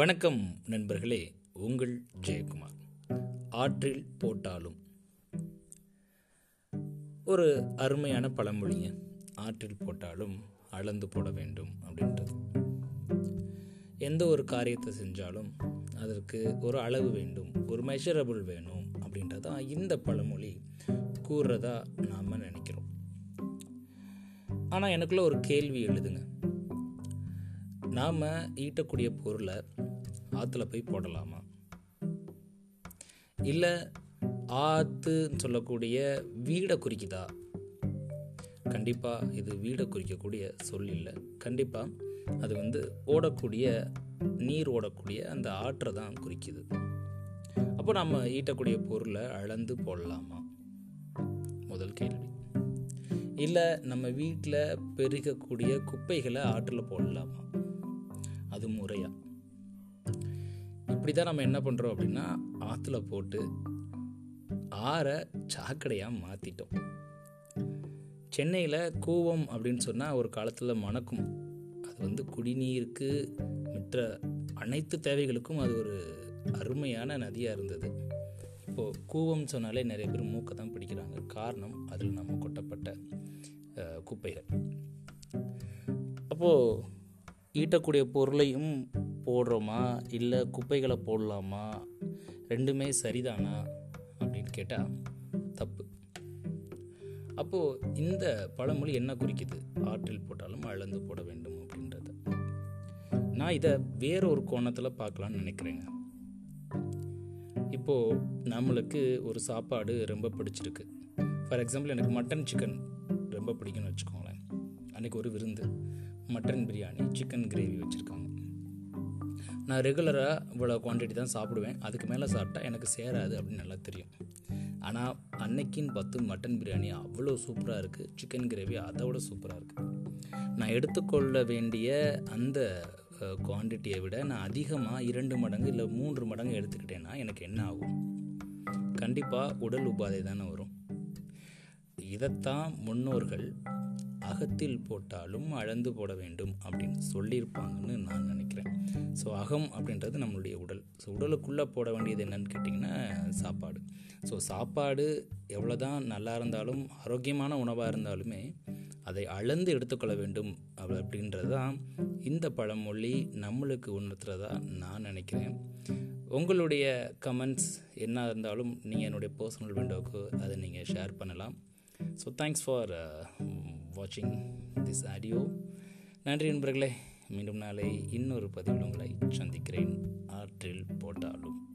வணக்கம் நண்பர்களே உங்கள் ஜெயக்குமார். ஆற்றில் போட்டாலும். ஒரு அருமையான பழமொழிங்க ஆற்றில் போட்டாலும் அளந்து போட வேண்டும் அப்படின்றது. எந்த ஒரு காரியத்தை செஞ்சாலும் அதற்கு ஒரு அளவு வேண்டும் ஒரு மெஷரபிள் வேணும் அப்படின்றதான் இந்த பழமொழி கூறுறதா நாம் நினைக்கிறோம். ஆனால் எனக்குள்ள ஒரு கேள்வி எழுதுங்க. நாம் ஈட்டக்கூடிய பொருளை ஆற்றுல போய் போடலாமா? இல்லை ஆற்றுன்னு சொல்லக்கூடிய வீடை குறிக்குதா? கண்டிப்பாக இது வீடை குறிக்கக்கூடிய சொல் இல்லை. கண்டிப்பாக அது வந்து ஓடக்கூடிய நீர் ஓடக்கூடிய அந்த ஆற்றை தான் குறிக்குது. அப்போ நம்ம ஈட்டக்கூடிய பொருளை அளந்து போடலாமா? முதல் கேள்வி. இல்லை நம்ம வீட்டில் பெருகக்கூடிய குப்பைகளை ஆற்றில் போடலாமா? அது முறையாக இப்படி தான் நம்ம என்ன பண்ணுறோம் அப்படின்னா ஆற்றுல போட்டு ஆறை சாக்கடையாக மாற்றிட்டோம் சென்னையில் கூவம் அப்படின்னு சொன்னால் ஒரு காலத்தில் மணக்கும். அது வந்து குடிநீருக்கு மற்ற அனைத்து தேவைகளுக்கும் அது ஒரு அருமையான நதியாக இருந்தது. இப்போது கூவம் சொன்னாலே நிறைய பேர் மூக்கை தான் பிடிக்கிறாங்க. காரணம் அதில் நம்ம கொட்டப்பட்ட குப்பைகள். அப்போது ஈட்டக்கூடிய பொருளையும் போடுறோமா? இல்லை குப்பைகளை போடலாமா? ரெண்டுமே சரிதானா? அப்படின்னு கேட்டால் தப்பு. அப்போது இந்த பழமொழி என்ன குறிக்குது? ஆற்றில் போட்டாலும் அளந்து போட வேண்டும் அப்படின்றத. நான் இதை வேற ஒரு கோணத்தில் பார்க்கலான்னு நினைக்கிறேங்க. இப்போது நம்மளுக்கு ஒரு சாப்பாடு ரொம்ப பிடிச்சிருக்கு. ஃபார் எக்ஸாம்பிள் எனக்கு மட்டன் சிக்கன் ரொம்ப பிடிக்கும்னு வச்சுக்கோங்களேன். அன்றைக்கி ஒரு விருந்து. மட்டன் பிரியாணி சிக்கன் கிரேவி வச்சுருக்காங்க. நான் ரெகுலராக இவ்வளோ குவான்டிட்டி தான் சாப்பிடுவேன். அதுக்கு மேலே சாப்பிட்டா எனக்கு சேராது அப்படின்னு நல்லா தெரியும். ஆனால் அன்னைக்கின்னு பார்த்து மட்டன் பிரியாணி அவ்வளோ சூப்பராக இருக்குது சிக்கன் கிரேவி அதை விட சூப்பராக இருக்குது நான் எடுத்துக்கொள்ள வேண்டிய அந்த குவான்டிட்டியை விட நான் அதிகமாக இரண்டு மடங்கு இல்லை மூன்று மடங்கு எடுத்துக்கிட்டேன்னா எனக்கு என்ன ஆகும்? கண்டிப்பாக உடல் உபாதை தானே வரும். இதைத்தான் முன்னோர்கள் அகத்தில் போட்டாலும் அளந்து போட வேண்டும் அப்படின்னு சொல்லியிருப்பாங்கன்னு நான் நினைக்கிறேன். ஸோ அகம் அப்படின்றது நம்மளுடைய உடல். ஸோ உடலுக்குள்ளே போட வேண்டியது என்னன்னு கேட்டிங்கன்னா சாப்பாடு. ஸோ சாப்பாடு எவ்வளோ தான் நல்லா இருந்தாலும் ஆரோக்கியமான உணவாக இருந்தாலுமே அதை அளந்து எடுத்துக்கொள்ள வேண்டும் அப்படின்றது தான் இந்த பழமொழி நம்மளுக்கு உணர்த்துறதா நான் நினைக்கிறேன். உங்களுடைய கமெண்ட்ஸ் என்ன இருந்தாலும் நீங்கள் என்னுடைய பர்சனல் விண்டோவுக்கு அதை நீங்கள் ஷேர் பண்ணலாம். ஸோ தேங்க்ஸ் ஃபார் வாட்சிங் திஸ் ஆடியோ நன்றி நண்பர்களே மீண்டும் நாளை இன்னொரு பதிவில் உங்களை சந்திக்கிறேன். ஆற்றில் போட்டாலும்.